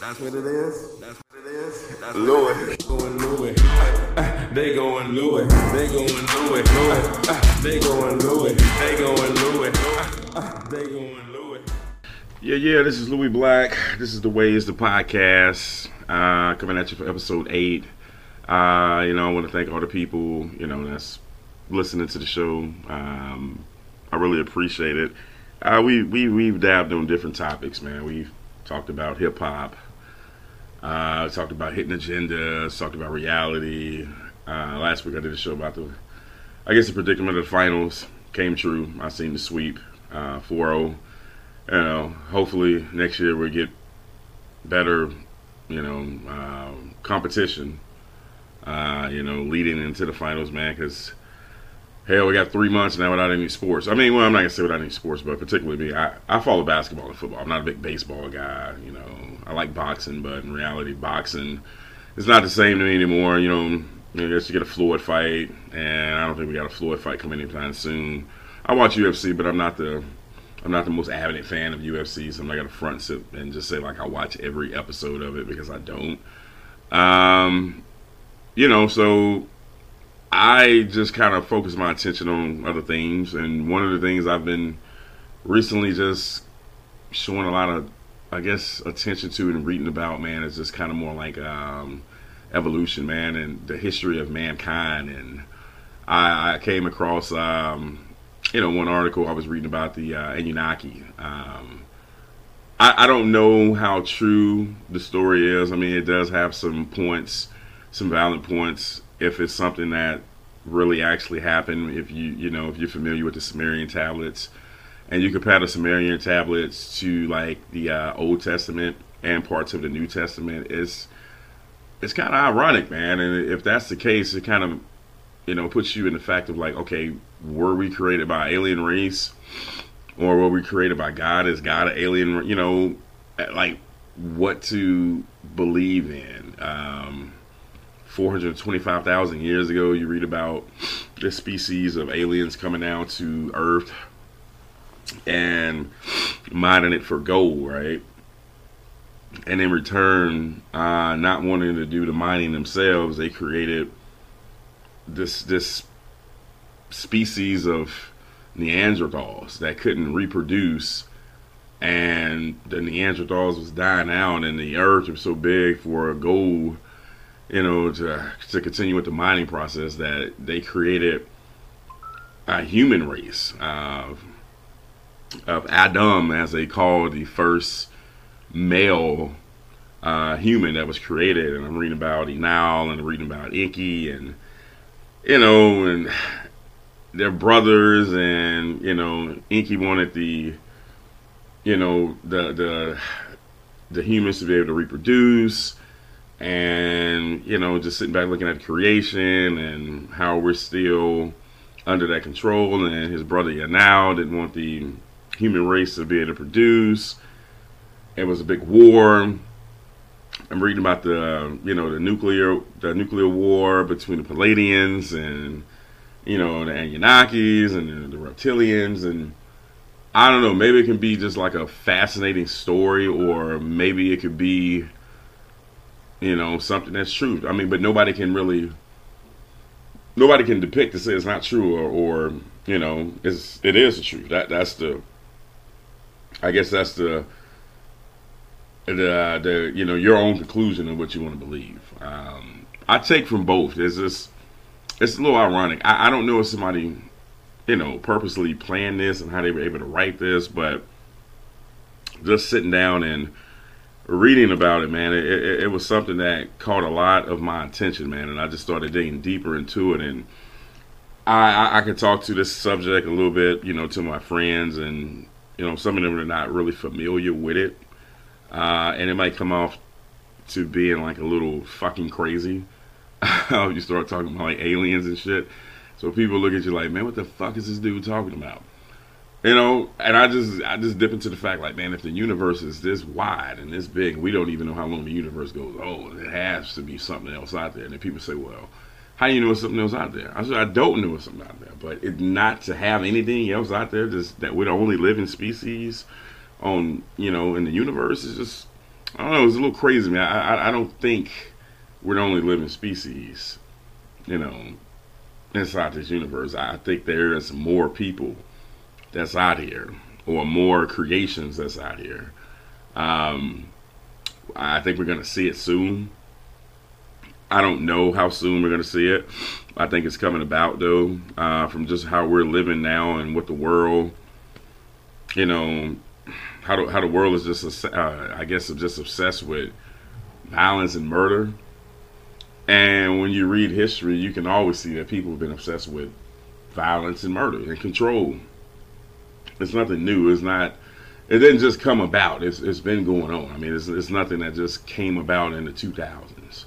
That's what it is. That's what it is. That's Louis. going Louis. They going Louis. They going Louis. Louis. They going Louis. They going Louis. They going Louis. Yeah, yeah, this is Louis Black. This is The Way is the podcast. Uh, coming at you for episode eight. Uh, you know, I want to thank all the people, you know, that's listening to the show. Um, I really appreciate it. Uh, we, we, we've dabbed on different topics, man. We've talked about hip hop, uh, talked about hidden agendas, talked about reality. Uh, last week I did a show about the, I guess the predicament of the finals came true. I seen the sweep, uh, 4-0. You know, hopefully next year we get better, you know, um, competition. Uh, you know, leading into the finals, man, because hell, we got three months now without any sports. I mean, well, I'm not gonna say without any sports, but particularly me, I, I follow basketball and football. I'm not a big baseball guy. You know, I like boxing, but in reality, boxing is not the same to me anymore. You know, you know, just to get a Floyd fight, and I don't think we got a Floyd fight coming anytime soon. I watch UFC, but I'm not the I'm not the most avid fan of UFC, so I'm not gonna front sit and just say like I watch every episode of it because I don't. Um, you know, so I just kind of focus my attention on other things, and one of the things I've been recently just showing a lot of, I guess, attention to and reading about, man, is just kind of more like um, evolution, man, and the history of mankind. And I, I came across, um, you know, one article I was reading about the uh, Anunnaki. Um, I, I don't know how true the story is. I mean, it does have some points, some valid points if it's something that really actually happened. If you you know if you're familiar with the Sumerian tablets, and you compare the Sumerian tablets to like the uh, Old Testament and parts of the New Testament, it's it's kind of ironic, man. And if that's the case, it kind of you know puts you in the fact of like, okay, were we created by alien race, or were we created by God? Is God an alien? You know, like what to believe in. Um, 425,000 years ago, you read about this species of aliens coming down to Earth and mining it for gold, right? And in return, uh, not wanting to do the mining themselves, they created this this species of Neanderthals that couldn't reproduce, and the Neanderthals was dying out, and the Earth was so big for gold you know, to, to continue with the mining process, that they created a human race uh, of Adam, as they call the first male uh, human that was created. And I'm reading about Enlil and I'm reading about Enki and, you know, and their brothers and, you know, Enki wanted the, you know, the, the, the humans to be able to reproduce and you know just sitting back looking at creation and how we're still under that control. And his brother Yanao didn't want the human race to be able to produce. It was a big war. I'm reading about the you know the nuclear the nuclear war between the Pleiadians and you know the Anunnakis and the, the reptilians. And I don't know maybe it can be just like a fascinating story or maybe it could be you know, something that's true. I mean, but nobody can really, nobody can depict to say it's not true or, or you know, it's it is the truth. That that's the, I guess that's the, the the you know your own conclusion of what you want to believe. Um, I take from both. It's just, it's a little ironic. I, I don't know if somebody, you know, purposely planned this and how they were able to write this, but just sitting down and reading about it, man, it, it, it, was something that caught a lot of my attention, man, and I just started digging deeper into it. And I, I, I could talk to this subject a little bit, you know, to my friends, and you know, some of them are not really familiar with it, uh, and it might come off to being like a little fucking crazy. you start talking about like aliens and shit. So people look at you like, man, what the fuck is this dude talking about? You know, and I just I just dip into the fact like, man, if the universe is this wide and this big, we don't even know how long the universe goes. Oh, it has to be something else out there. And then people say, well, how do you know something else out there? I said, I don't know something out there, but it not to have anything else out there, just that we're the only living species on, you know, in the universe is just I don't know. It's a little crazy, man. I, I, I don't think we're the only living species, you know, inside this universe. I think there is more people that's out here, or more creations that's out here. Um, I think we're going to see it soon. I don't know how soon we're going to see it. I think it's coming about though, uh, from just how we're living now and what the world, you know, how the, how the world is just, uh, I guess, just obsessed with violence and murder. And when you read history, you can always see that people have been obsessed with violence and murder and control. It's nothing new. It's not. It didn't just come about. It's it's been going on. I mean, it's it's nothing that just came about in the 2000s.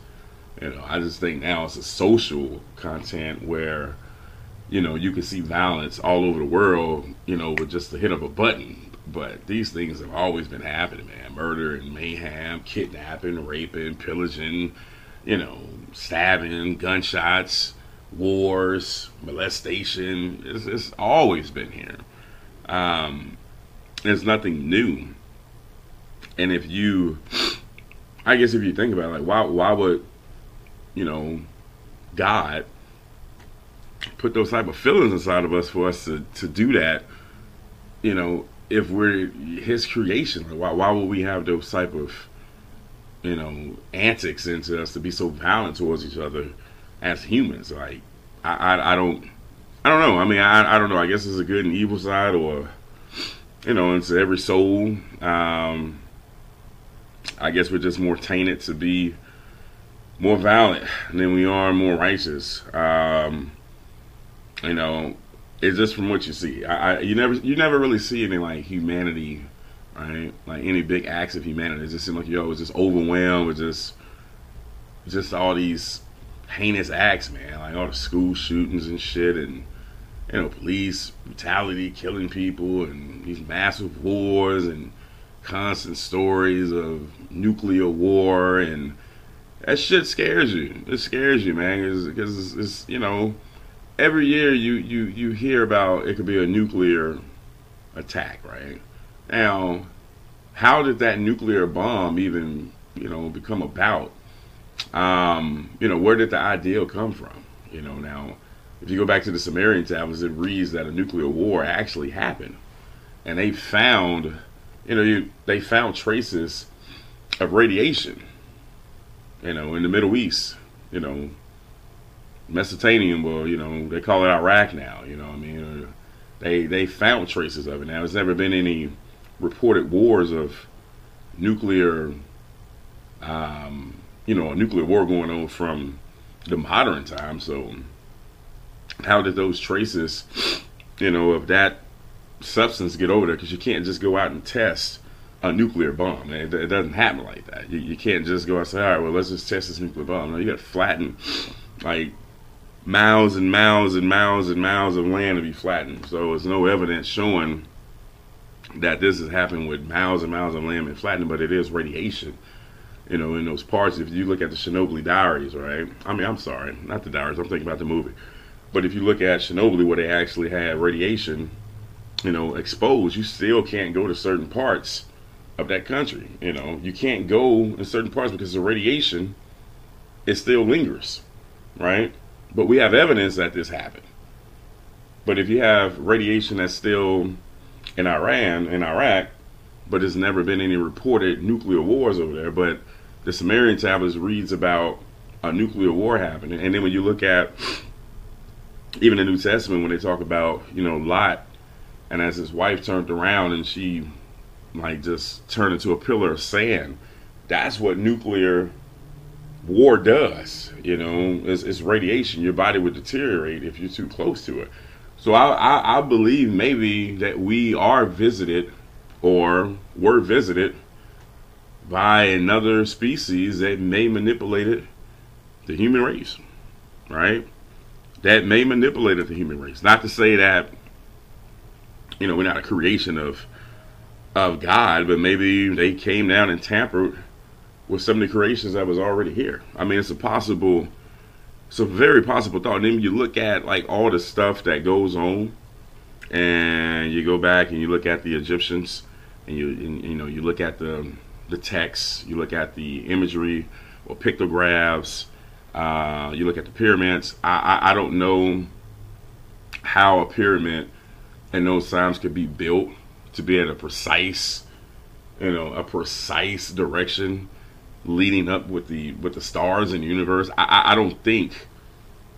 You know, I just think now it's a social content where, you know, you can see violence all over the world. You know, with just the hit of a button. But these things have always been happening, man. Murder and mayhem, kidnapping, raping, pillaging, you know, stabbing, gunshots, wars, molestation. It's, it's always been here. Um, it's nothing new. And if you, I guess if you think about it, like why why would, you know, God put those type of feelings inside of us for us to, to do that, you know, if we're his creation, like why why would we have those type of, you know, antics into us to be so violent towards each other as humans? Like I, I, I don't I don't know. I mean, I, I don't know. I guess it's a good and evil side, or you know, it's every soul. Um, I guess we're just more tainted to be more violent than we are more righteous. Um, you know, it's just from what you see. I, I, you never you never really see any like humanity, right? Like any big acts of humanity. It just seems like yo, it's just overwhelmed with just just all these heinous acts, man. Like all the school shootings and shit, and you know, police brutality, killing people, and these massive wars, and constant stories of nuclear war, and that shit scares you. It scares you, man, because it's, it's, you know, every year you you you hear about it could be a nuclear attack, right? Now, how did that nuclear bomb even you know become about? Um, you know, where did the ideal come from? You know, now if you go back to the Sumerian tablets, it reads that a nuclear war actually happened, and they found, you know, you, they found traces of radiation, you know, in the Middle East, you know, Mesopotamia, well, you know, they call it Iraq now, you know, I mean, they they found traces of it. Now, there's never been any reported wars of nuclear, um, you know, a nuclear war going on from the modern time, so how did those traces, you know, of that substance get over there? Because you can't just go out and test a nuclear bomb. It, it doesn't happen like that. You, you, can't just go out and say, all right, well, let's just test this nuclear bomb. No, you got to flatten like miles and miles and miles and miles of land to be flattened. So there's no evidence showing that this is happening with miles and miles of land being flattened, but it is radiation. You know, in those parts, if you look at the Chernobyl diaries, right? I mean, I'm sorry, not the diaries. I'm thinking about the movie. But if you look at Chernobyl, where they actually had radiation, you know, exposed, you still can't go to certain parts of that country. You know, you can't go in certain parts because the radiation it still lingers, right? But we have evidence that this happened. But if you have radiation that's still in Iran, in Iraq, but there's never been any reported nuclear wars over there, but the Sumerian tablets reads about a nuclear war happening. And then when you look at even the New Testament when they talk about you know Lot, and as his wife turned around and she like just turned into a pillar of sand. That's what nuclear war does. You know, it's, it's radiation. Your body would deteriorate if you're too close to it. So I, I, I believe maybe that we are visited or were visited by another species that may manipulate it, the human race, right? That may manipulate the human race. Not to say that you know we're not a creation of of God, but maybe they came down and tampered with some of the creations that was already here. I mean, it's a possible, it's a very possible thought. And then you look at like all the stuff that goes on, and you go back and you look at the Egyptians, and you and, you know you look at the the text, you look at the imagery or pictographs, uh, you look at the pyramids. I, I, I don't know how a pyramid and those times could be built to be at a precise, you know, a precise direction leading up with the with the stars and universe. I, I, I don't think.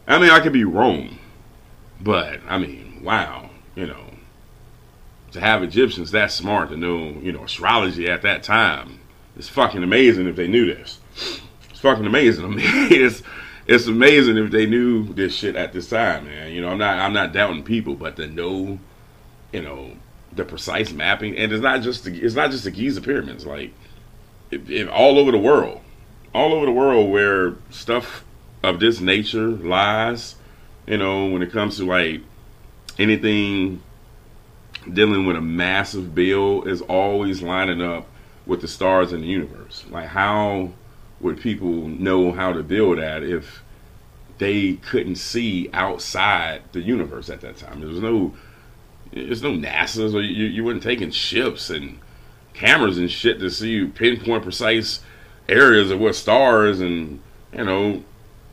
I mean, I could be wrong, but I mean, wow, you know, to have Egyptians that smart to know, you know, astrology at that time is fucking amazing if they knew this. Fucking amazing. I mean, it's it's amazing if they knew this shit at this time, man. You know, I'm not I'm not doubting people, but to know, you know, the precise mapping, and it's not just the, it's not just the Giza pyramids, like all over the world, all over the world where stuff of this nature lies. You know, when it comes to like anything dealing with a massive bill, is always lining up with the stars in the universe. Like how would people know how to build that if they couldn't see outside the universe at that time? There was no, there's no NASA's or you, you weren't taking ships and cameras and shit to see pinpoint precise areas of what stars and you know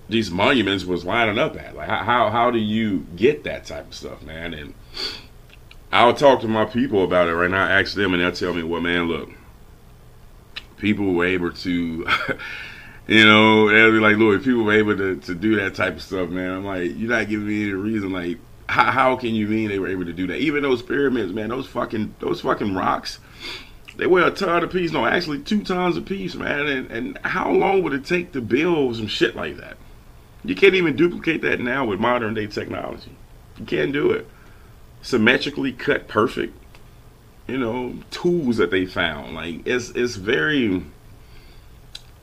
these monuments was lining up at. Like how how do you get that type of stuff, man? And I'll talk to my people about it right now. Ask them, and they'll tell me, "Well, man, look, people were able to." you know, they'll be like, "Look, people were able to, to do that type of stuff, man." I'm like, "You're not giving me any reason. Like, how, how can you mean they were able to do that? Even those pyramids, man, those fucking those fucking rocks." They weigh a ton of piece, no, actually two tons of piece, man. And, and how long would it take to build some shit like that? You can't even duplicate that now with modern day technology. You can't do it. Symmetrically cut perfect. You know, tools that they found. Like it's it's very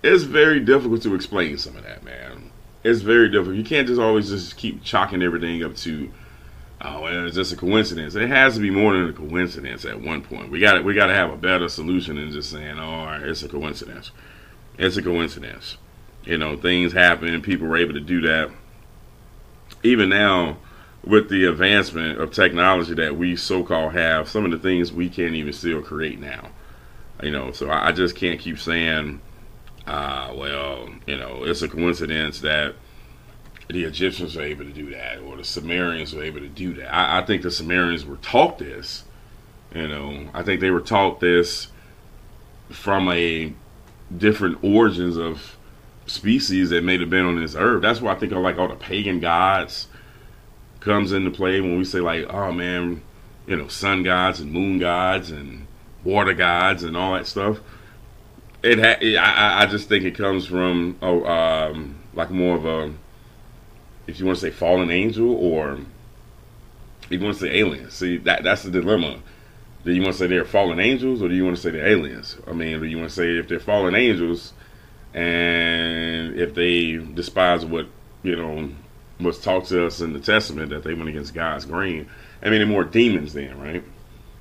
it's very difficult to explain some of that, man. It's very difficult. You can't just always just keep chalking everything up to oh, it's just a coincidence. It has to be more than a coincidence at one point. We got we got to have a better solution than just saying, oh, it's a coincidence. It's a coincidence. You know, things happen. People were able to do that. Even now, with the advancement of technology that we so-called have, some of the things we can't even still create now. You know, so I, just can't keep saying, uh, well, you know, it's a coincidence that the Egyptians were able to do that, or the Sumerians were able to do that. I, I think the Sumerians were taught this. You know, I think they were taught this from a different origins of species that may have been on this earth. That's why I think of like all the pagan gods comes into play when we say like, oh man, you know, sun gods and moon gods and water gods and all that stuff. It, ha- I, I just think it comes from oh, um, like more of a if you want to say fallen angel or you want to say aliens. See, that that's the dilemma. Do you want to say they're fallen angels or do you want to say they're aliens? I mean, do you want to say if they're fallen angels and if they despise what, you know, was taught to us in the Testament that they went against God's grain? I mean, they're more demons then, right?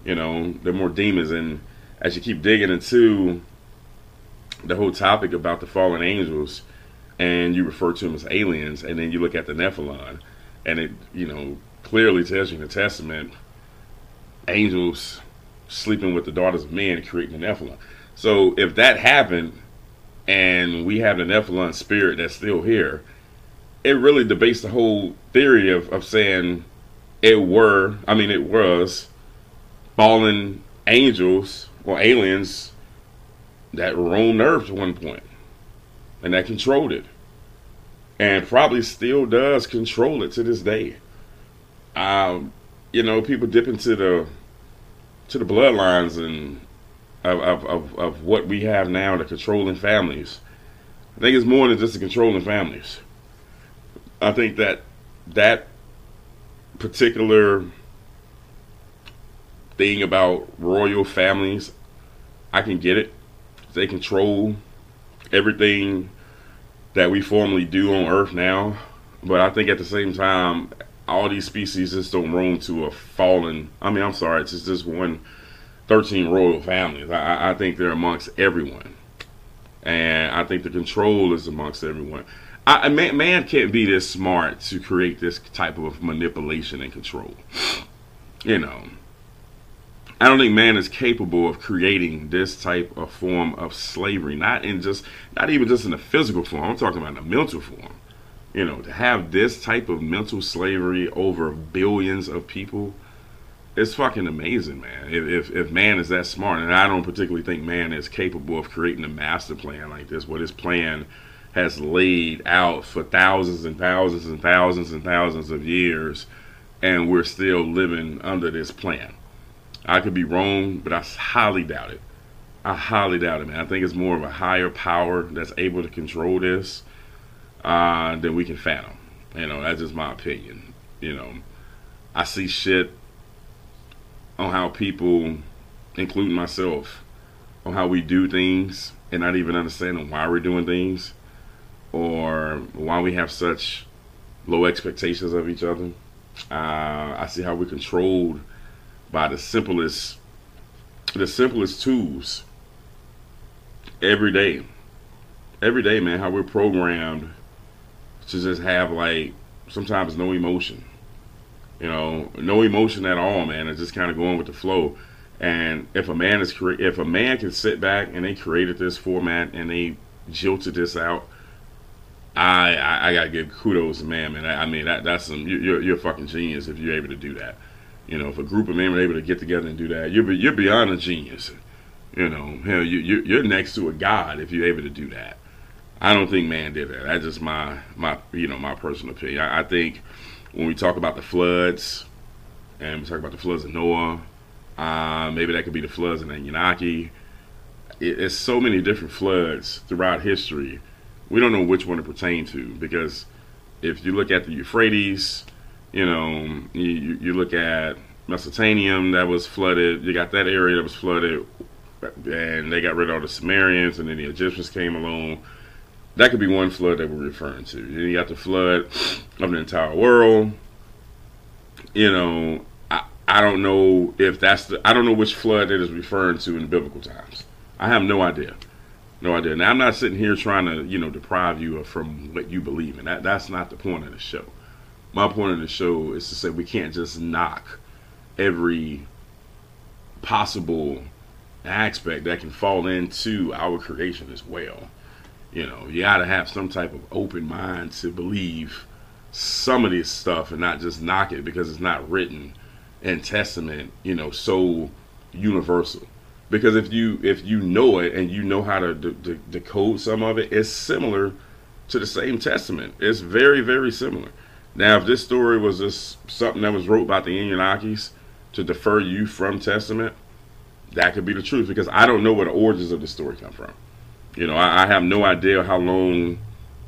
You know, they're more demons. And as you keep digging into the whole topic about the fallen angels, and you refer to them as aliens, and then you look at the Nephilim, and it you know clearly tells you in the Testament angels sleeping with the daughters of men creating the Nephilim. So if that happened, and we have the Nephilim spirit that's still here, it really debates the whole theory of, of saying it were, I mean, it was fallen angels or aliens that roamed Earth at one point and that controlled it, and probably still does control it to this day. Um, you know, people dip into the to the bloodlines and of, of, of, of what we have now, the controlling families. I think it's more than just the controlling families. I think that that particular thing about royal families, I can get it. They control everything that we formally do on Earth now. But I think at the same time, all these species just don't roam to a fallen. I mean, I'm sorry, it's just one 13 royal families. I, I think they're amongst everyone. And I think the control is amongst everyone. I, man, man can't be this smart to create this type of manipulation and control. You know, I don't think man is capable of creating this type of form of slavery. Not in just, not even just in the physical form. I'm talking about in the mental form. You know, to have this type of mental slavery over billions of people, it's fucking amazing, man. If, if, if man is that smart, and I don't particularly think man is capable of creating a master plan like this, what his plan has laid out for thousands and thousands and thousands and thousands of years, and we're still living under this plan. I could be wrong, but I highly doubt it. I highly doubt it, man. I think it's more of a higher power that's able to control this uh, than we can fathom. You know, that's just my opinion. You know, I see shit on how people, including myself, on how we do things and not even understanding why we're doing things or why we have such low expectations of each other. Uh, I see how we're controlled by the simplest, the simplest tools every day. Every day, man, how we're programmed to just have like sometimes no emotion. You know, no emotion at all, man. It's just kind of going with the flow. And if a man is if a man can sit back and they created this format and they jilted this out, I I, I gotta give kudos to man, man. I, I mean that that's some you're you're a fucking genius if you're able to do that. You know, if a group of men are able to get together and do that, you're you're beyond a genius. You know, hell, you you're next to a god if you're able to do that. I don't think man did that. That's just my my you know my personal opinion. I, I think when we talk about the floods and we talk about the floods of Noah, uh, maybe that could be the floods in Anunnaki. It, it's so many different floods throughout history. We don't know which one to pertain to because if you look at the Euphrates, you know, you, you look at Mesopotamia that was flooded. You got that area that was flooded, and they got rid of all the Sumerians, and then the Egyptians came along that could be one flood that we're referring to. Then you got the flood of the entire world. You know, I, I don't know if that's the I don't know which flood it is referring to in biblical times. I have no idea. No idea. Now I'm not sitting here trying to, you know, deprive you of from what you believe in. That that's not the point of the show. My point of the show is to say we can't just knock every possible aspect that can fall into our creation as well. You know, you got to have some type of open mind to believe some of this stuff and not just knock it because it's not written in testament, you know, so universal. Because if you if you know it and you know how to de- de- decode some of it, it's similar to the same testament. It's very very similar. Now, if this story was just something that was wrote by the Anunnakis to defer you from testament, that could be the truth because I don't know where the origins of the story come from. You know, I, I have no idea how long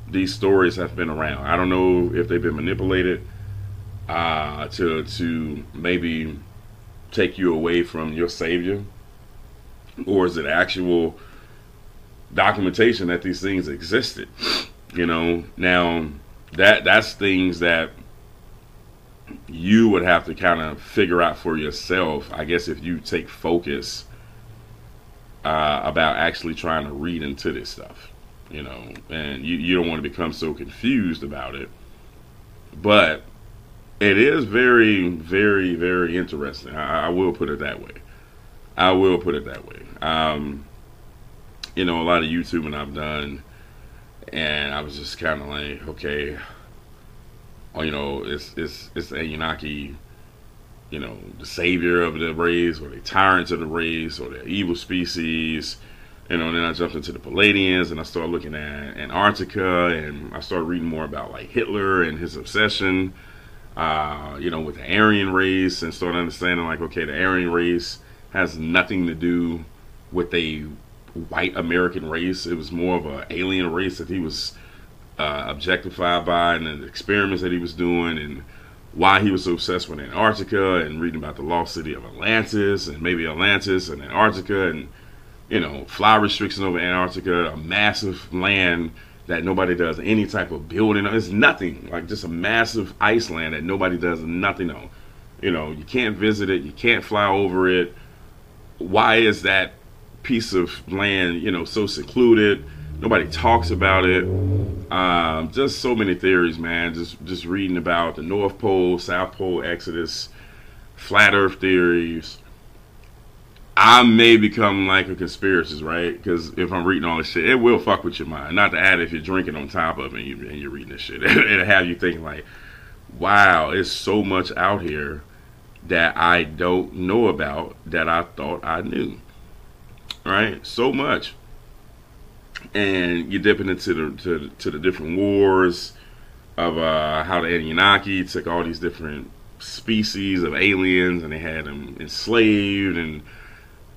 these stories have been around. I don't know if they've been manipulated uh, to to maybe take you away from your savior, or is it actual documentation that these things existed? You know, now that that's things that you would have to kind of figure out for yourself. I guess if you take focus uh, about actually trying to read into this stuff, you know, and you, you don't want to become so confused about it. But it is very, very, very interesting. I, I will put it that way. I will put it that way. Um, you know, a lot of YouTubing I've done, and I was just kind of like, okay, you know, it's it's it's Anunnaki you know, the savior of the race, or the tyrants of the race, or the evil species. You know, and then I jumped into the Pleiadians, and I started looking at Antarctica, and I started reading more about like Hitler and his obsession, uh, you know, with the Aryan race, and started understanding like, okay, the Aryan race has nothing to do with a white American race. It was more of an alien race that he was uh, objectified by, and the experiments that he was doing, and why he was so obsessed with Antarctica and reading about the lost city of Atlantis and maybe Atlantis and Antarctica and you know fly restriction over Antarctica, a massive land that nobody does any type of building. on. It's nothing like just a massive ice land that nobody does nothing on. You know, you can't visit it, you can't fly over it. Why is that piece of land, you know, so secluded? Nobody talks about it. Um, just so many theories, man. Just just reading about the North Pole, South Pole exodus, flat Earth theories. I may become like a conspiracist, right? Because if I'm reading all this shit, it will fuck with your mind. Not to add if you're drinking on top of it and, you, and you're reading this shit, it'll have you thinking like, "Wow, it's so much out here that I don't know about that I thought I knew." Right? So much, and you're dipping into the to, to the different wars of uh, how the Anunnaki took all these different species of aliens and they had them enslaved and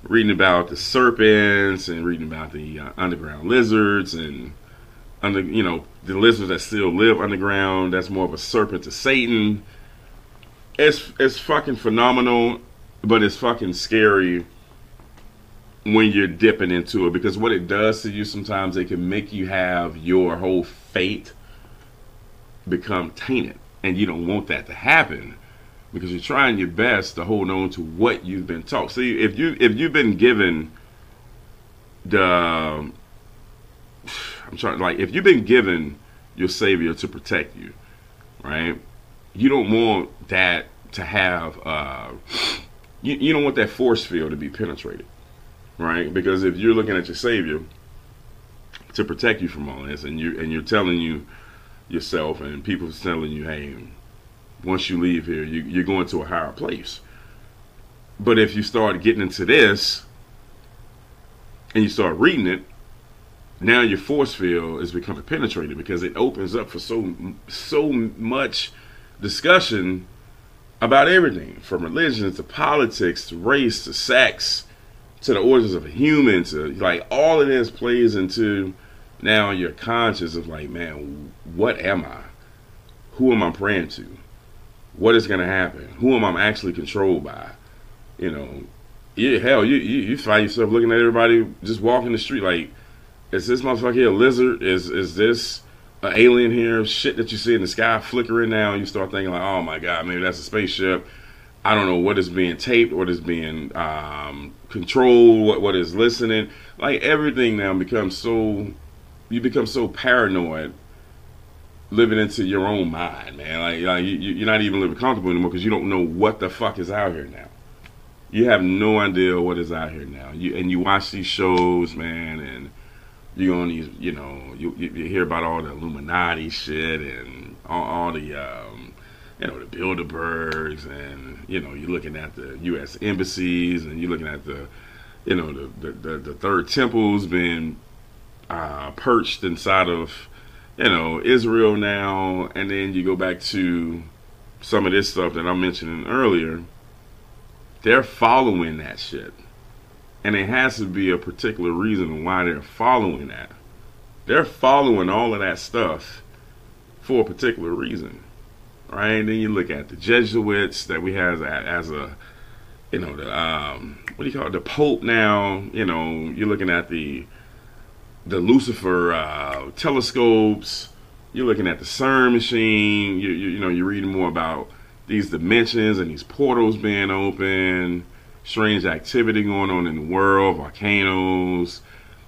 reading about the serpents and reading about the uh, underground lizards and under you know the lizards that still live underground that's more of a serpent to satan it's it's fucking phenomenal but it's fucking scary when you're dipping into it because what it does to you sometimes it can make you have your whole fate become tainted and you don't want that to happen because you're trying your best to hold on to what you've been taught. See, if you if you've been given the I'm trying like if you've been given your savior to protect you, right? You don't want that to have uh you, you don't want that force field to be penetrated. Right? Because if you're looking at your savior to protect you from all this and you and you're telling you yourself and people telling you, hey, once you leave here, you, you're going to a higher place. But if you start getting into this and you start reading it, now your force field is becoming penetrated because it opens up for so so much discussion about everything from religion to politics to race to sex to the origins of a human to like all of this plays into now your conscious of like man what am i who am i praying to what is going to happen? Who am I actually controlled by? You know, yeah, hell, you, you, you find yourself looking at everybody just walking the street like, is this motherfucker here a lizard? Is is this an alien here? Shit that you see in the sky flickering now, you start thinking like, oh my god, maybe that's a spaceship. I don't know what is being taped, what is being um, controlled, what what is listening. Like everything now becomes so, you become so paranoid living into your own mind, man. Like, like you, you're not even living comfortable anymore because you don't know what the fuck is out here now. You have no idea what is out here now. You and you watch these shows, man, and you on these, you know, you, you, hear about all the Illuminati shit and all, all the, um, you know, the Bilderbergs, and you know, you're looking at the U.S. embassies, and you're looking at the, you know, the the, the, the third temple's been uh, perched inside of you know, Israel now, and then you go back to some of this stuff that I'm mentioning earlier, they're following that shit. And it has to be a particular reason why they're following that. They're following all of that stuff for a particular reason. Right? And then you look at the Jesuits that we have as a, you know, the, um, what do you call it? The Pope now, you know, you're looking at the, the Lucifer uh, telescopes. You're looking at the CERN machine. You, you, you know you're reading more about these dimensions and these portals being open, strange activity going on in the world, volcanoes.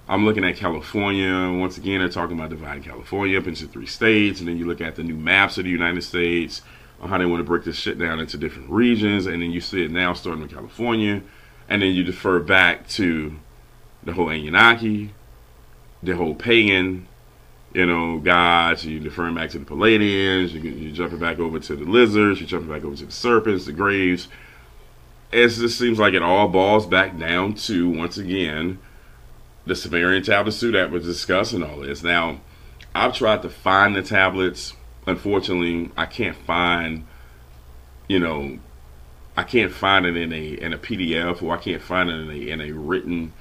I'm looking at California. Once again, they're talking about dividing California up into three states, and then you look at the new maps of the United States on how they want to break this shit down into different regions, and then you see it now starting in California, and then you defer back to the whole Anunnaki, the whole pagan, you know, gods. You deferring back to the Pleiadians. You, you're jumping back over to the lizards. You're jumping back over to the serpents, the graves. It just seems like it all balls back down to once again the Sumerian tablets too that was discussing all this. Now, I've tried to find the tablets. Unfortunately, I can't find, you know, I can't find it in a in a PDF or I can't find it in a in a written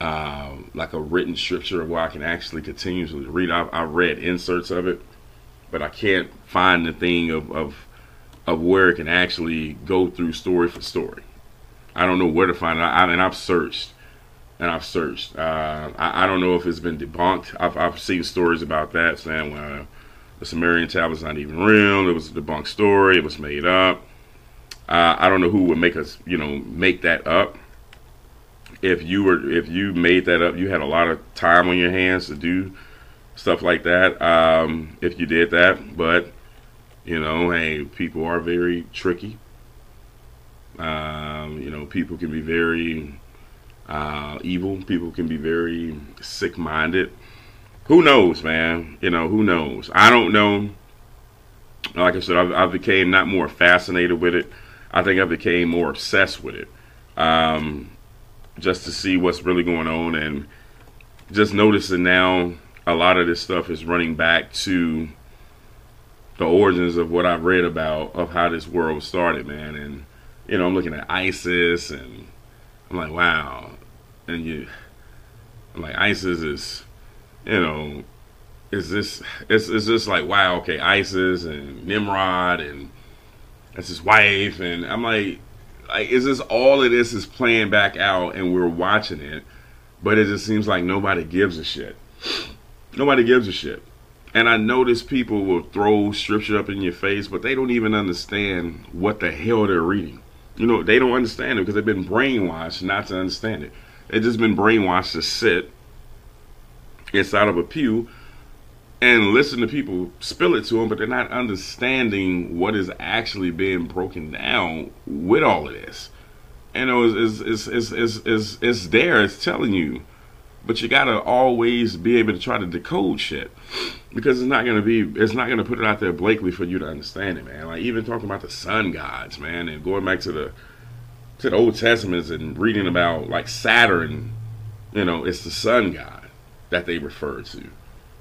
uh, like a written scripture of where I can actually continuously read. I've, I've, read inserts of it, but I can't find the thing of, of of where it can actually go through story for story. I don't know where to find it. I, I mean, I've searched and I've searched. Uh, I, I, don't know if it's been debunked. I've, I've seen stories about that saying well, the Sumerian tablet's not even real. It was a debunked story. It was made up. Uh, I don't know who would make us, you know, make that up if you were if you made that up, you had a lot of time on your hands to do stuff like that. Um, if you did that, but you know, hey, people are very tricky. Um, you know, people can be very uh, evil. People can be very sick minded. Who knows, man? You know, who knows? I don't know. Like I said, I, I became not more fascinated with it. I think I became more obsessed with it. Um, just to see what's really going on and just noticing now a lot of this stuff is running back to the origins of what I've read about of how this world started, man. And you know, I'm looking at ISIS and I'm like, wow. And you, like, ISIS is, you know, is this, it's, it's just like, wow, okay, ISIS and Nimrod and that's his wife. And I'm like, like, is this all of this is playing back out and we're watching it, but it just seems like nobody gives a shit. Nobody gives a shit. And I notice people will throw scripture up in your face, but they don't even understand what the hell they're reading. You know, they don't understand it because they've been brainwashed not to understand it. They've just been brainwashed to sit inside of a pew and listen to people spill it to them, but they're not understanding what is actually being broken down with all of this. And it was, it's, it's, it's, it's, it's, there, it's telling you but you gotta always be able to try to decode shit because it's not gonna be it's not gonna put it out there blatantly for you to understand it, man. Like even talking about the sun gods, man, and going back to the to the Old Testaments and reading about like Saturn, you know, it's the sun god that they refer to,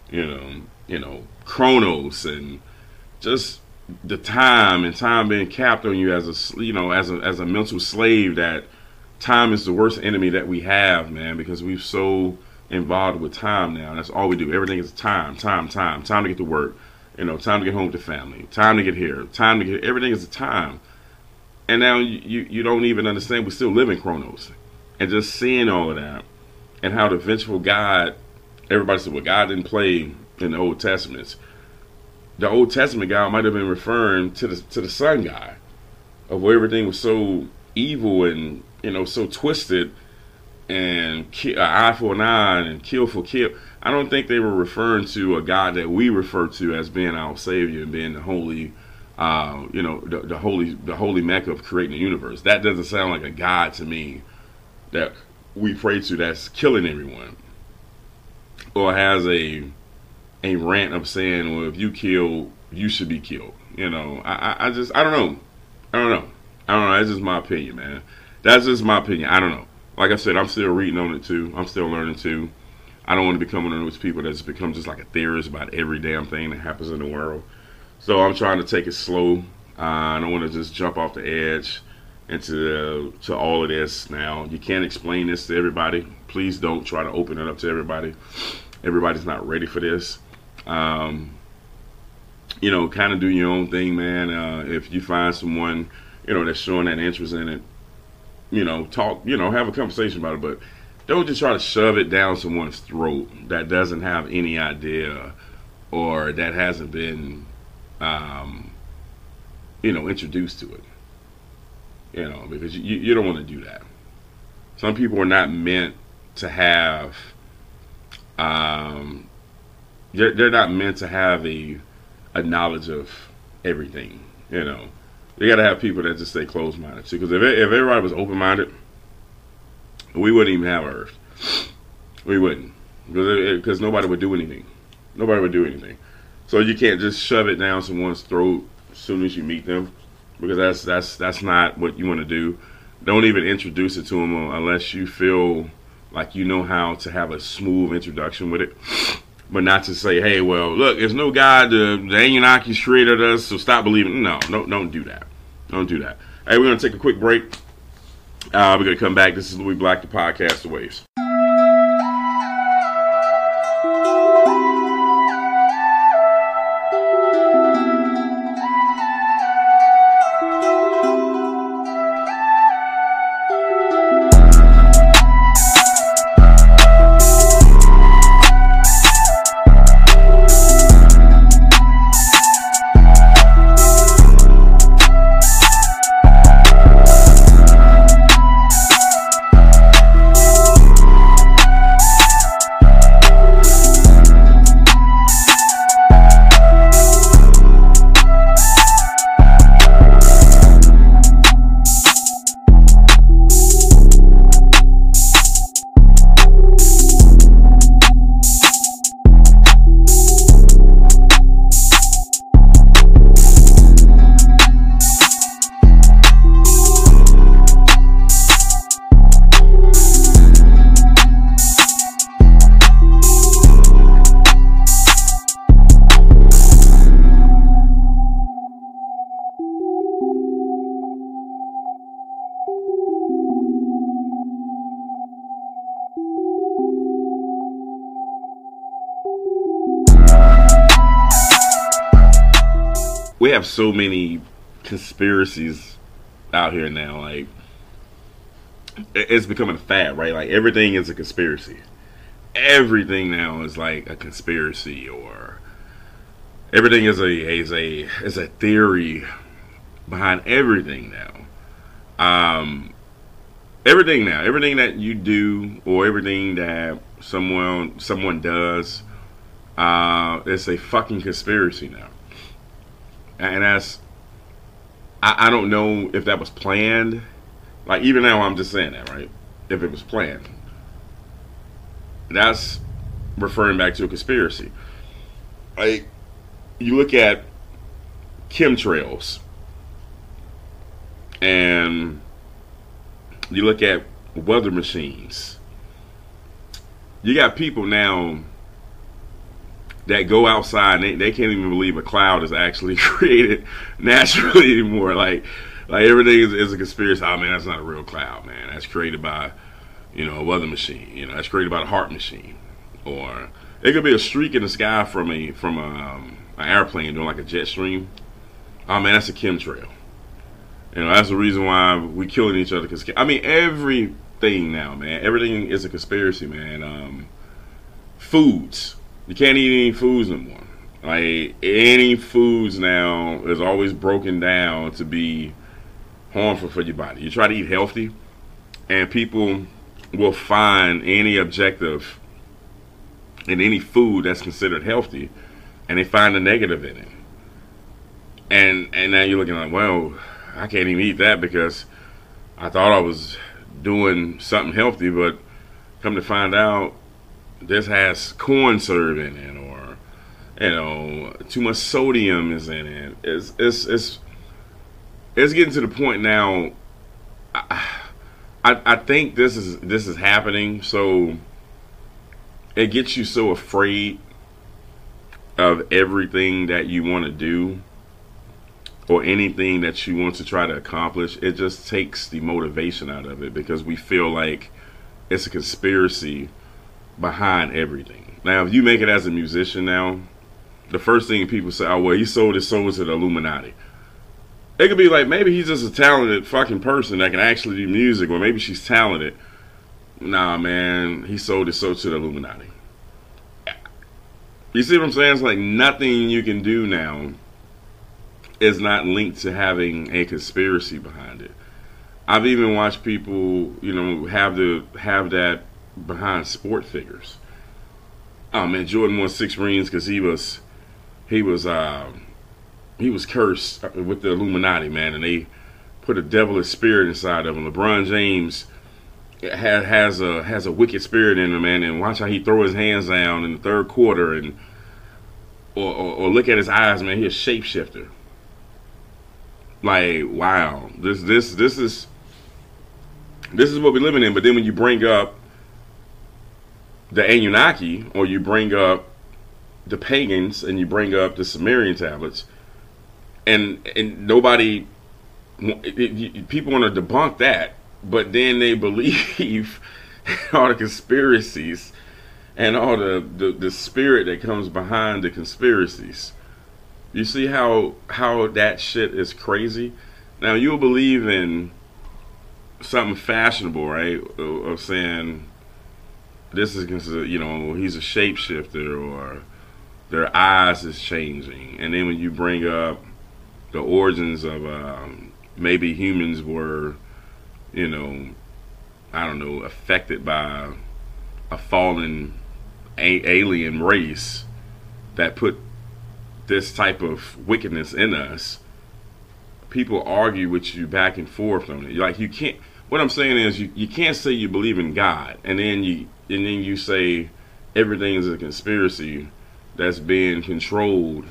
you know, you know, Kronos and just the time and time being capped on you as a you know as a as a mental slave that time is the worst enemy that we have, man, because we've so involved with time now. That's all we do. Everything is time, time, time, time to get to work, you know, time to get home to family, time to get here, time to get everything is a time. And now you, you, don't even understand we still live in Chronos. And just seeing all of that and how the vengeful God everybody said, well, God didn't play in the Old Testament. The Old Testament guy might have been referring to the to the sun guy, of where everything was so evil and you know, so twisted and ki- uh, eye for an eye and kill for kill. I don't think they were referring to a God that we refer to as being our Savior and being the holy, uh, you know, the, the holy, the holy Mecca of creating the universe. That doesn't sound like a God to me that we pray to that's killing everyone or has a a rant of saying, well, if you kill, you should be killed. You know, I, I, just, I don't know. I don't know. I don't know. That's just my opinion, man. That's just my opinion. I don't know. Like I said, I'm still reading on it too. I'm still learning too. I don't want to become one of those people that's become just like a theorist about every damn thing that happens in the world. So I'm trying to take it slow. Uh, I don't want to just jump off the edge into uh, to all of this. Now you can't explain this to everybody. Please don't try to open it up to everybody. Everybody's not ready for this. Um, you know, kind of do your own thing, man. Uh, if you find someone, you know, that's showing that interest in it, you know, talk, you know, have a conversation about it, but don't just try to shove it down someone's throat that doesn't have any idea or that hasn't been, um, you know, introduced to it. You know, because you, you don't want to do that. Some people are not meant to have, um, they're, they're not meant to have a, a knowledge of everything, you know They got to have people that just stay closed minded. Because if, if everybody was open minded, we wouldn't even have Earth. We wouldn't, because nobody would do anything. Nobody would do anything. So you can't just shove it down someone's throat as soon as you meet them, because that's that's that's not what you want to do. Don't even introduce it to them unless you feel like you know how to have a smooth introduction with it but not to say, hey, well, look, there's no God. The, the Anunnaki created us, so stop believing. No, no, don't do that. Don't do that. Hey, we're gonna take a quick break. Uh, we're gonna come back. This is Louis Black, the podcast, The Waves. So many conspiracies out here now. Like it's becoming a fad, right? Like everything is a conspiracy. Everything now is like a conspiracy, or everything is a is a is a theory behind everything now. Um, everything now, everything that you do or everything that someone someone does, uh, it's a fucking conspiracy now, and that's I, I don't know if that was planned. Like even now, I'm just saying that, right? If it was planned, that's referring back to a conspiracy. Like you look at chemtrails, and you look at weather machines. You got people now that go outside and they, they can't even believe a cloud is actually created naturally anymore. Like like everything is, is a conspiracy. Oh man, that's not a real cloud, man. That's created by, you know, a weather machine. You know, that's created by a HAARP machine. Or it could be a streak in the sky from a from a, um, an airplane doing like a jet stream. Oh man, that's a chemtrail. You know, that's the reason why we killing each other. Cause I mean, everything now, man, everything is a conspiracy, man. Um, foods, you can't eat any foods no more. Like any foods now is always broken down to be harmful for your body. You try to eat healthy, and people will find any objective in any food that's considered healthy, and they find a negative in it. And and now you're looking like, well, I can't even eat that because I thought I was doing something healthy, but come to find out, this has corn syrup in it, or you know, too much sodium is in it. It's it's it's it's getting to the point now. I, I I think this is this is happening, so it gets you so afraid of everything that you want to do or anything that you want to try to accomplish, it just takes the motivation out of it because we feel like it's a conspiracy behind everything. Now, if you make it as a musician now, the first thing people say, oh, well, he sold his soul to the Illuminati. It could be like maybe he's just a talented fucking person that can actually do music, or maybe she's talented. Nah, man, he sold his soul to the Illuminati. You see what I'm saying? It's like nothing you can do now is not linked to having a conspiracy behind it. I've even watched people, you know, have the have that behind sport figures. Oh man, Jordan won six rings because he was he was uh, he was cursed with the Illuminati, man, and they put a devilish spirit inside of him. LeBron James has has a has a wicked spirit in him, man, and watch how he throw his hands down in the third quarter, and or, or, or look at his eyes, man, he's a shapeshifter. Like wow, this this this is this is what we're living in. But then when you bring up the Anunnaki, or you bring up the pagans, and you bring up the Sumerian tablets, and and nobody, it, it, people want to debunk that, but then they believe all the conspiracies and all the, the the spirit that comes behind the conspiracies. You see how how that shit is crazy. Now you'll believe in something fashionable, right? Of saying this is considered, you know, he's a shapeshifter or their eyes is changing, and then when you bring up the origins of um, maybe humans were, you know, I don't know, affected by a fallen a- alien race that put this type of wickedness in us, people argue with you back and forth on it. Like you can't. What I'm saying is you, you can't say you believe in God and then you and then you say everything is a conspiracy that's being controlled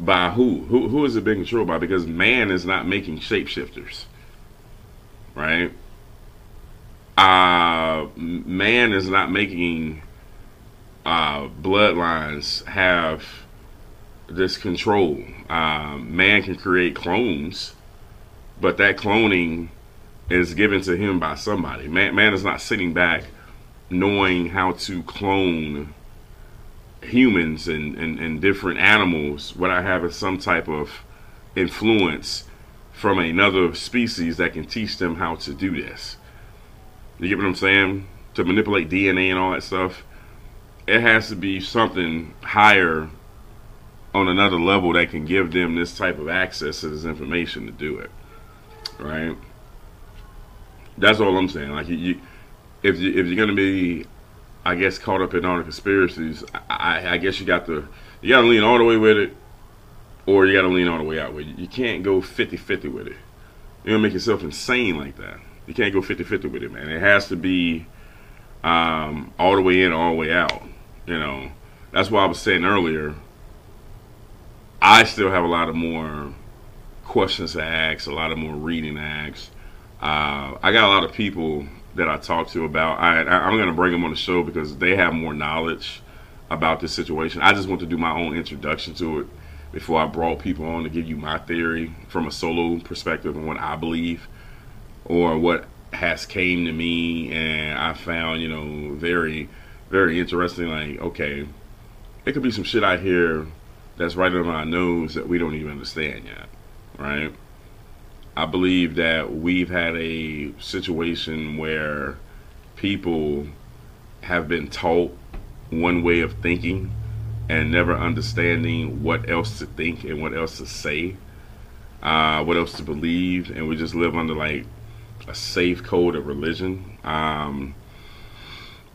by who? Who who is it being controlled by? Because man is not making shapeshifters, right? Uh, man is not making uh, bloodlines have this control. Uh, man can create clones, but that cloning is given to him by somebody. Man, man is not sitting back knowing how to clone humans and, and, and different animals without having some type of influence from another species that can teach them how to do this. You get what I'm saying? To manipulate DNA and all that stuff, it has to be something higher on another level that can give them this type of access to this information to do it. Right? That's all I'm saying. Like you, if you if you're gonna be I guess caught up in all the conspiracies, I, I guess you got to you got to lean all the way with it, or you got to lean all the way out with it. You can't go 50-50 with it. You're gonna make yourself insane like that. You can't go 50-50 with it, man. It has to be um, all the way in, all the way out. You know, that's why I was saying earlier. I still have a lot of more questions to ask, a lot of more reading to ask. Uh, I got a lot of people that I talked to about. I, I am going to bring them on the show because they have more knowledge about this situation. I just want to do my own introduction to it before I brought people on to give you my theory from a solo perspective and what I believe or what has came to me and I found, you know, very, very interesting. Like, okay, it could be some shit out here that's right under our nose that we don't even understand yet, right? I believe that we've had a situation where people have been taught one way of thinking and never understanding what else to think and what else to say, uh, what else to believe, and we just live under like a safe code of religion. Um,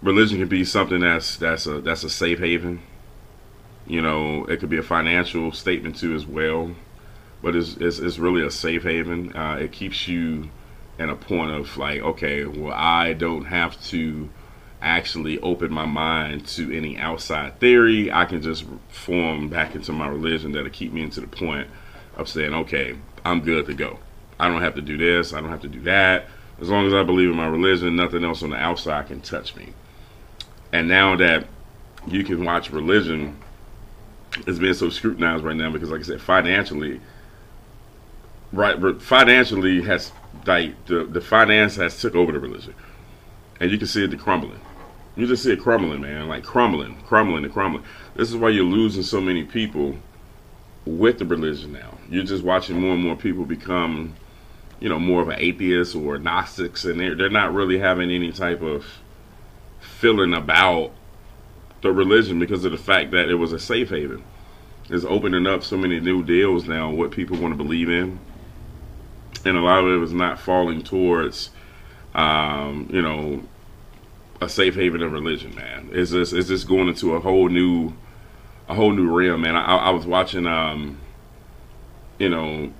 religion can be something that's that's a that's a safe haven. You know, it could be a financial statement too as well but it's, it's, it's really a safe haven. Uh, it keeps you in a point of like, okay, well, I don't have to actually open my mind to any outside theory. I can just form back into my religion that'll keep me into the point of saying, okay, I'm good to go. I don't have to do this. I don't have to do that. As long as I believe in my religion, nothing else on the outside can touch me. And now that you can watch religion is being so scrutinized right now because, like I said, financially, right financially has like the, the finance has took over the religion. And you can see it crumbling. You just see it crumbling man like crumbling crumbling and crumbling. This is why you're losing so many people with the religion now. You're just watching more and more people become you know more of an atheist or gnostics and they're, they're not really having any type of feeling about the religion because of the fact that it was a safe haven. It's opening up so many new deals now what people want to believe in and a lot of it was not falling towards, um, you know, a safe haven of religion. Man, it's just it's just going into a whole new, a whole new realm. Man, I, I was watching, um, you know,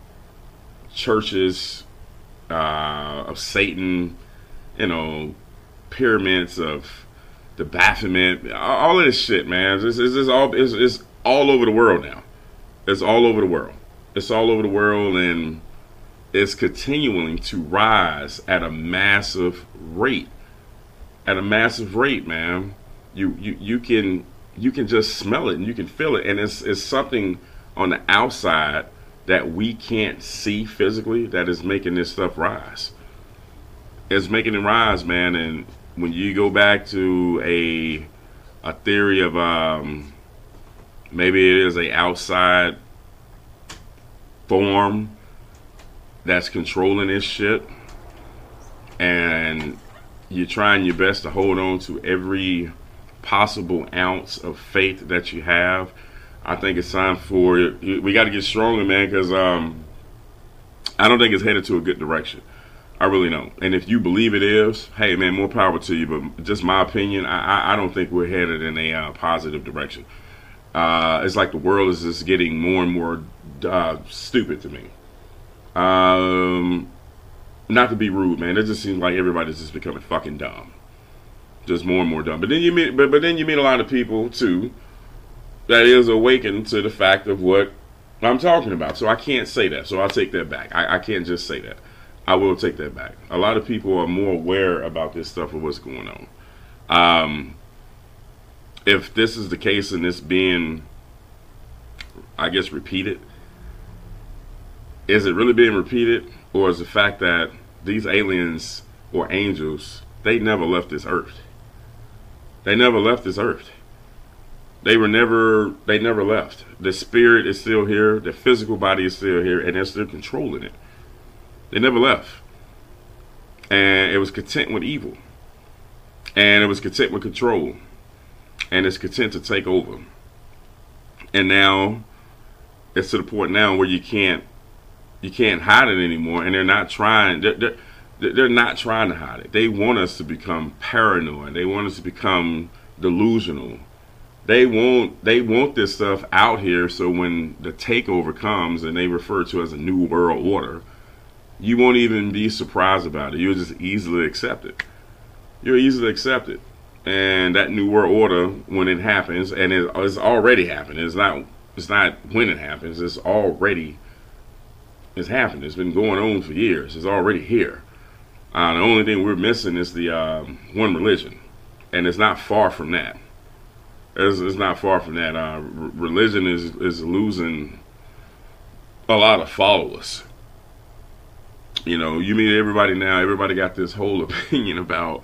churches uh, of Satan, you know, pyramids of the Baphomet, all of this shit, man. It's, it's, it's all it's, it's all over the world now. It's all over the world. It's all over the world, and is continuing to rise at a massive rate. At a massive rate, man. You you you can you can just smell it and you can feel it, and it's it's something on the outside that we can't see physically that is making this stuff rise. It's making it rise, man. And when you go back to a a theory of um, maybe it is a outside form that's controlling this shit and you're trying your best to hold on to every possible ounce of faith that you have. I think it's time for we got to get stronger man because um, i don't think it's headed to a good direction. I really don't. And if you believe it is hey man more power to you. But just my opinion i, I don't think we're headed in a uh, positive direction. Uh, it's like the world is just getting more and more uh, stupid to me um, not to be rude, man. It just seems like everybody's just becoming fucking dumb, just more and more dumb. But then you meet, but, but then you meet a lot of people too that is awakened to the fact of what I'm talking about. So I can't say that. So I'll take that back. I, I can't just say that. I will take that back. A lot of people are more aware about this stuff of what's going on. Um, if this is the case and it's being, I guess, repeated is it really being repeated, or is the fact that these aliens or angels they never left this earth? They never left this earth. They were never they never left. The spirit is still here, the physical body is still here, and they're still controlling it. They never left. And it was content with evil. And it was content with control. And it's content to take over. And now it's to the point now where you can't you can't hide it anymore and they're not trying they're, they're, they're not trying to hide it. They want us to become paranoid. They want us to become delusional. They want they want this stuff out here so when the takeover comes and they refer to as a new world order you won't even be surprised about it. You'll just easily accept it. You'll easily accept it. And that new world order when it happens and it's already happened it's not it's not when it happens it's already it's happened it's been going on for years it's already here uh, the only thing we're missing is the um, one religion and it's not far from that it's, it's not far from that. Uh, religion is is losing a lot of followers. You know, you meet everybody now. Everybody got this whole opinion about.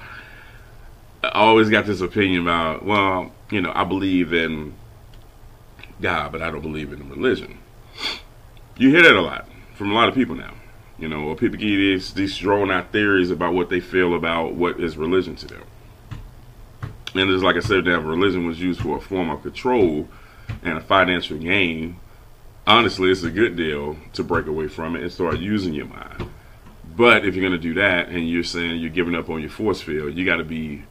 I always got this opinion about. Well, you know, I believe in God, but I don't believe in religion. You hear that a lot from a lot of people now. You know, people get these these out theories about what they feel about what is religion to them and just like I said, that religion was used for a form of control and a financial gain. Honestly, it's a good deal to break away from it and start using your mind. But if you're going to do that and you're saying you're giving up on your force field, you got to be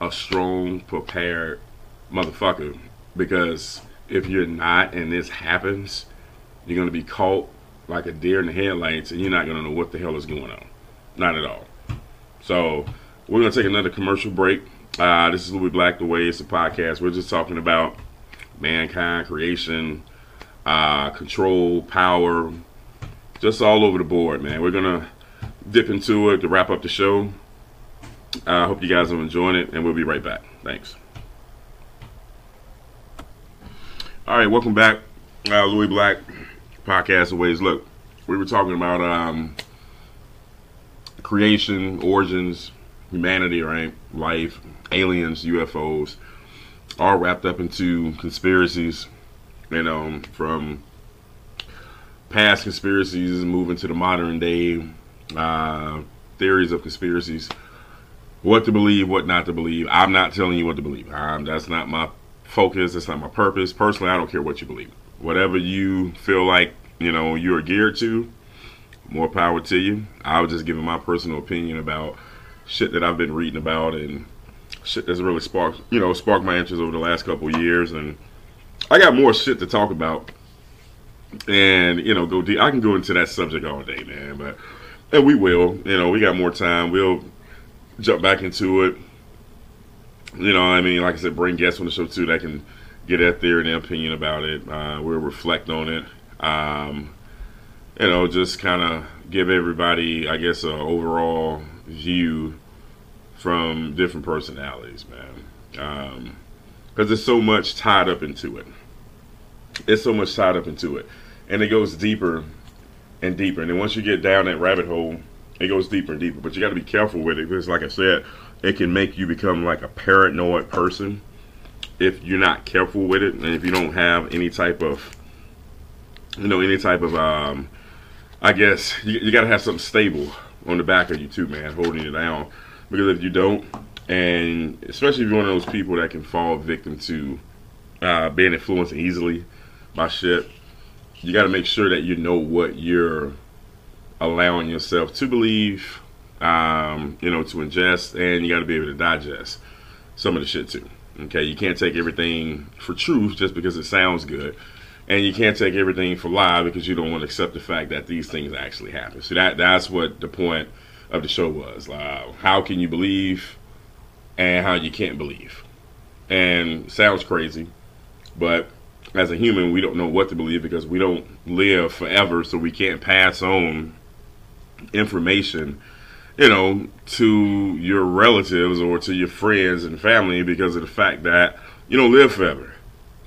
a strong, prepared motherfucker. Because if you're not and this happens, you're going to be caught like a deer in the headlights and you're not going to know what the hell is going on. Not at all. So we're going to take another commercial break. Uh, this is Louis Black, The Way. It's a podcast. We're just talking about mankind, creation, uh, control, power, just all over the board, man. We're going to dip into it to wrap up the show. I uh, hope you guys are enjoying it, and we'll be right back. Thanks. All right, welcome back. Uh, Louis Black, podcast Wayz. Look, we were talking about um, creation, origins, humanity, right? Life, aliens, UFOs, all wrapped up into conspiracies, you know, from past conspiracies moving to the modern day uh, theories of conspiracies. What to believe, what not to believe. I'm not telling you what to believe. Um, that's not my focus. That's not my purpose. Personally, I don't care what you believe. Whatever you feel like, you know, you're geared to, more power to you. I was just giving my personal opinion about shit that I've been reading about and shit that's really sparked, you know, sparked my interest over the last couple years. And I got more shit to talk about. And, you know, go deep. I can go into that subject all day, man. But, and we will, you know, we got more time. We'll jump back into it. You know, I mean, like I said, bring guests on the show too that can get at their and their opinion about it. Uh, we'll reflect on it. Um, you know, just kind of give everybody, I guess, an overall view from different personalities, man. Because um, there's so much tied up into it. It's so much tied up into it. And it goes deeper and deeper. And then once you get down that rabbit hole, it goes deeper and deeper. But you got to be careful with it because, like I said, it can make you become like a paranoid person if you're not careful with it and if you don't have any type of, you know, any type of, um, I guess, you, you got to have something stable on the back of you too, man, holding you down. Because if you don't, and especially if you're one of those people that can fall victim to uh, being influenced easily by shit, you got to make sure that you know what you're allowing yourself to believe, um, you know, to ingest, and you got to be able to digest some of the shit too. Okay, you can't take everything for truth just because it sounds good, and you can't take everything for lie because you don't want to accept the fact that these things actually happen. So that that's what the point of the show was. How can you believe and how you can't believe? And sounds crazy, but as a human, we don't know what to believe because we don't live forever, so we can't pass on information, you know, to your relatives or to your friends and family because of the fact that you don't live forever.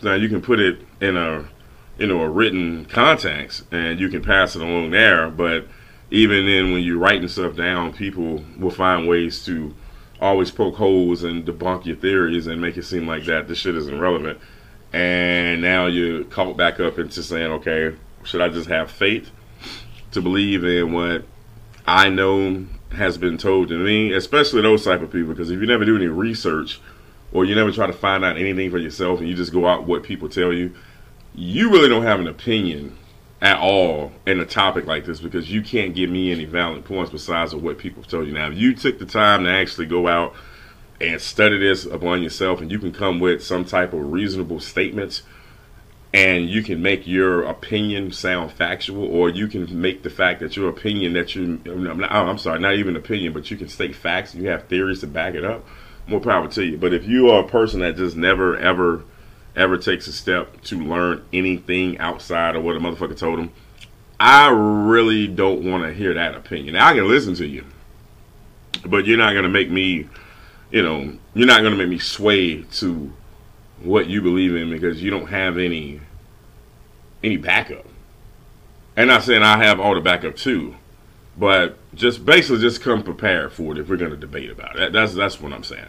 Now you can put it in a you know a written context and you can pass it along there, but even then when you're writing stuff down, people will find ways to always poke holes and debunk your theories and make it seem like that this shit isn't relevant. and now you're caught back up into saying, okay, should I just have faith to believe in what I know has been told to me, especially those type of people? Because if you never do any research or you never try to find out anything for yourself and you just go out what people tell you, you really don't have an opinion at all in a topic like this because you can't give me any valid points besides of what people have told you. Now, if you took the time to actually go out and study this upon yourself and you can come with some type of reasonable statements and you can make your opinion sound factual or you can make the fact that your opinion that you I'm sorry not even opinion but you can state facts you have theories to back it up more power to you. But if you are a person that just never ever ever takes a step to learn anything outside of what a motherfucker told him I really don't want to hear that opinion. Now, I can listen to you but you're not going to make me you know, you're not going to make me sway to what you believe in because you don't have any any backup. And not saying I have all the backup too, but just basically just come prepared for it if we're going to debate about it. That's that's what I'm saying.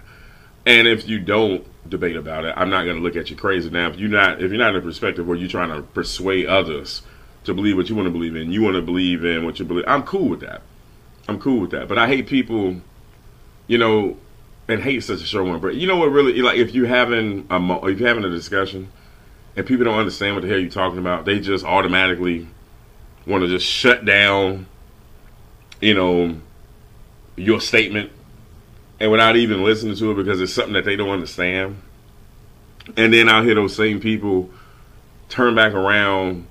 And if you don't debate about it, I'm not going to look at you crazy. Now, if you're not if you're not in a perspective where you're trying to persuade others to believe what you want to believe in, you want to believe in what you believe. I'm cool with that. I'm cool with that. But I hate people, you know, and hate such a short one, but you know what? Really, like if you having a if you're having a discussion and people don't understand what the hell you're talking about, they just automatically want to just shut down, you know, your statement, and without even listening to it because it's something that they don't understand. And then I'll hear those same people turn back around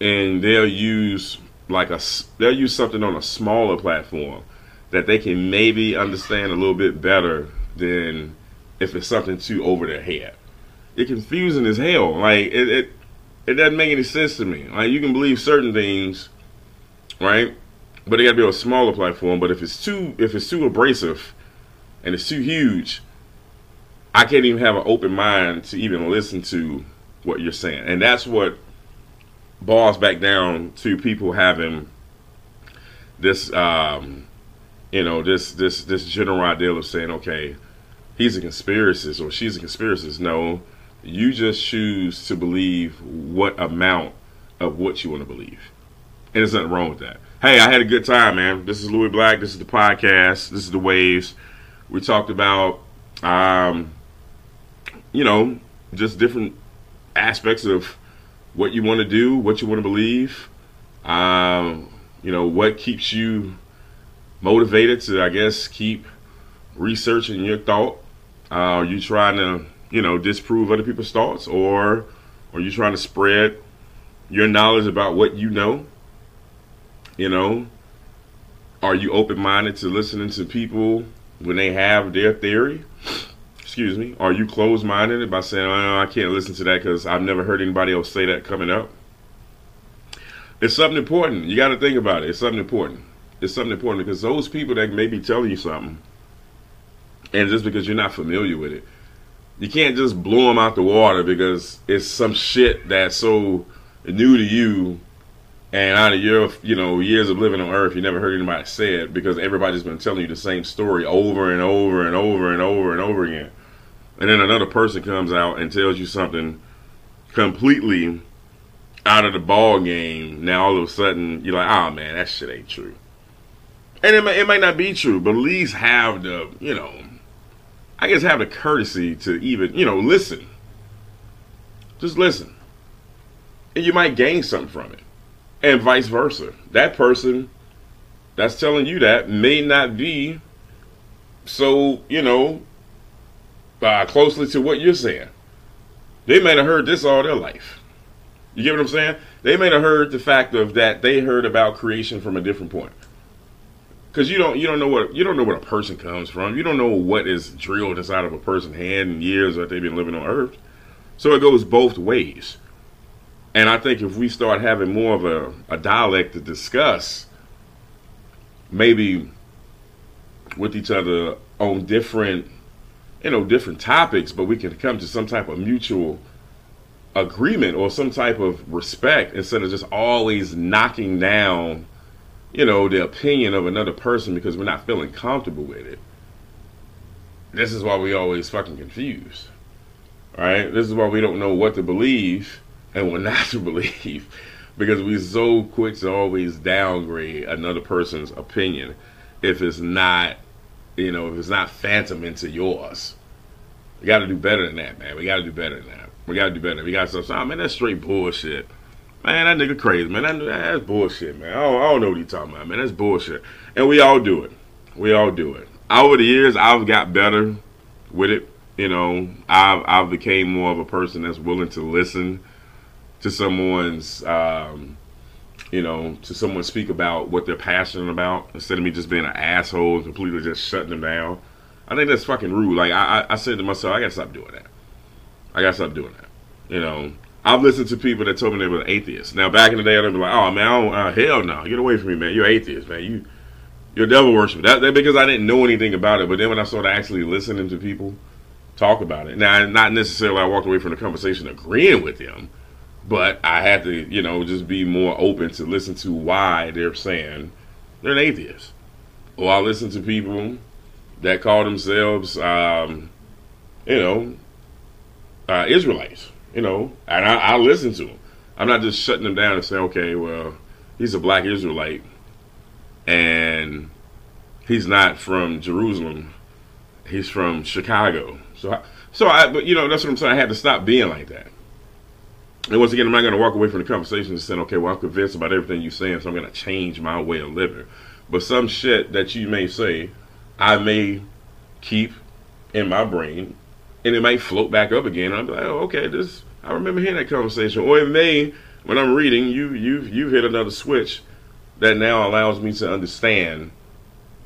and they'll use like a they'll use something on a smaller platform that they can maybe understand a little bit better than if it's something too over their head. It's confusing as hell. Like it, it, it doesn't make any sense to me. Like you can believe certain things, right? But it got to be on a smaller platform. But if it's too, if it's too abrasive, and it's too huge, I can't even have an open mind to even listen to what you're saying. And that's what boils back down to people having this um, you know, this this this general idea of saying, okay, he's a conspiracist or she's a conspiracist. No, you just choose to believe what amount of what you want to believe, and there's nothing wrong with that. Hey, I had a good time, man. This is Louis Black. This is the podcast. This is the waves. We talked about, um, you know, just different aspects of what you want to do, what you want to believe. Um, you know, what keeps you motivated to, I guess, keep researching your thought? Uh, are you trying to, you know, disprove other people's thoughts, or are you trying to spread your knowledge about what you know? You know, are you open-minded to listening to people when they have their theory? Excuse me. Are you closed-minded by saying, oh, I can't listen to that because I've never heard anybody else say that coming up? It's something important. You got to think about it. It's something important it's something important because those people that may be telling you something, and just because you're not familiar with it, you can't just blow them out the water because it's some shit that's so new to you and out of your you know years of living on earth you never heard anybody say it because everybody's been telling you the same story over and over and over and over and over again. And then another person comes out and tells you something completely out of the ball game. Now all of a sudden you're like oh man that shit ain't true. And it may, it may not be true, but at least have the, you know, I guess have the courtesy to even, you know, listen. Just listen. And you might gain something from it. And vice versa. That person that's telling you that may not be so, you know, uh, closely to what you're saying. They may have heard this all their life. You get what I'm saying? They may have heard the fact of that they heard about creation from a different point because you don't you don't know what you don't know where a person comes from. You don't know what is drilled inside of a person's head in years that they've been living on Earth. So it goes both ways. And I think if we start having more of a, a dialect to discuss, maybe with each other on different, you know, different topics, but we can come to some type of mutual agreement or some type of respect instead of just always knocking down you know, the opinion of another person because we're not feeling comfortable with it. This is why we always fucking confused. Right? This is why we don't know what to believe and what not to believe. Because we're so quick to always downgrade another person's opinion if it's not, you know, if it's not phantom into yours. We got to do better than that, man. We got to do better than that. We got to do better. We got to stop. Oh, man, that's straight bullshit. Man, that nigga crazy, man. That, that's bullshit, man. I don't, I don't know what he's talking about, man. That's bullshit. And we all do it. We all do it. Over the years, I've got better with it. You know, I've I've became more of a person that's willing to listen to someone's, um, you know, to someone speak about what they're passionate about instead of me just being an asshole and completely just shutting them down. I think that's fucking rude. Like I, I, I said to myself, I gotta stop doing that. I gotta stop doing that. You know, I've listened to people that told me they were atheists. Now, back in the day, I'd be like, "Oh man, uh, hell no, get away from me, man. You're atheist, man. You, you're devil worshiper." That, that because I didn't know anything about it. But then when I started actually listening to people talk about it, now not necessarily I walked away from the conversation agreeing with them, but I had to, you know, just be more open to listen to why they're saying they're an atheist. Or I listen to people that call themselves, um, you know, uh, Israelites you know, and I, I listen to them. I'm not just shutting them down and saying, okay, well, he's a black Israelite and he's not from Jerusalem. He's from Chicago. So, I, so I, but you know, that's what I'm saying. I had to stop being like that. And once again, I'm not going to walk away from the conversation and say, okay, well, I'm convinced about everything you're saying, so I'm going to change my way of living. But some shit that you may say, I may keep in my brain, and it might float back up again. I'm like, oh, okay, this I remember hearing that conversation. Or it may, when I'm reading, you you you've hit another switch that now allows me to understand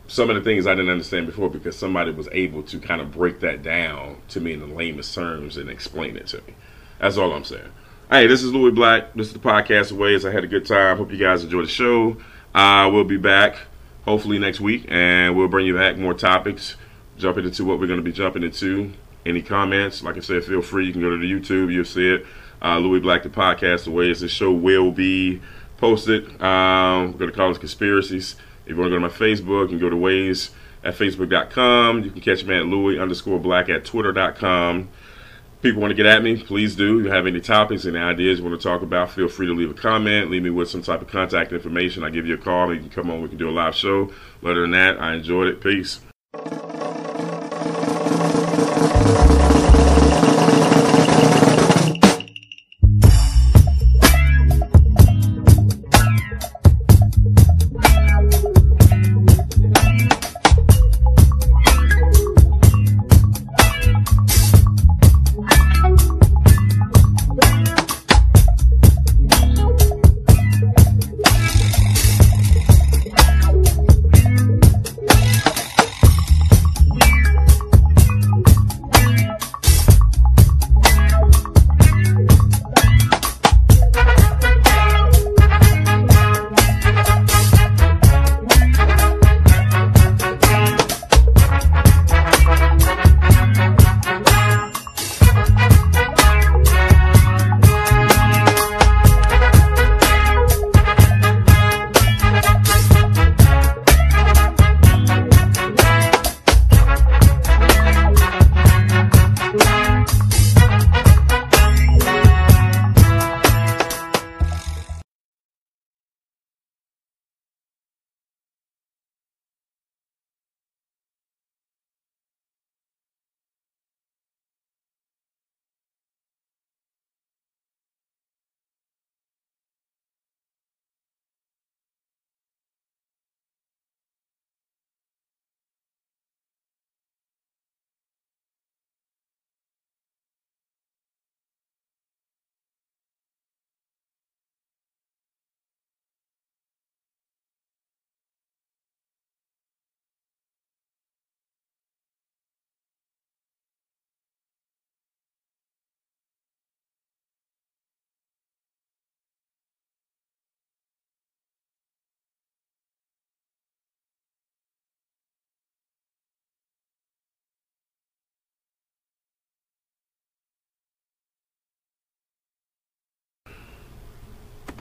some of the things I didn't understand before because somebody was able to kind of break that down to me in the lamest terms and explain it to me. That's all I'm saying. Hey, this is Louis Black. This is the podcast Wayz. I had a good time. Hope you guys enjoy the show. Uh, we'll be back hopefully next week and we'll bring you back more topics, jumping into what we're going to be jumping into any comments, like I said, feel free. You can go to the YouTube, you'll see it. Uh, Louis Black, the podcast, the ways this show will be posted. Um, we're to College conspiracies. If you want to go to my Facebook, you can go to ways at facebook.com. You can catch me at Louis underscore black at twitter.com. People want to get at me, please do. If you have any topics, any ideas you want to talk about, feel free to leave a comment. Leave me with some type of contact information. I give you a call. You can come on. We can do a live show. Other than that, I enjoyed it. Peace.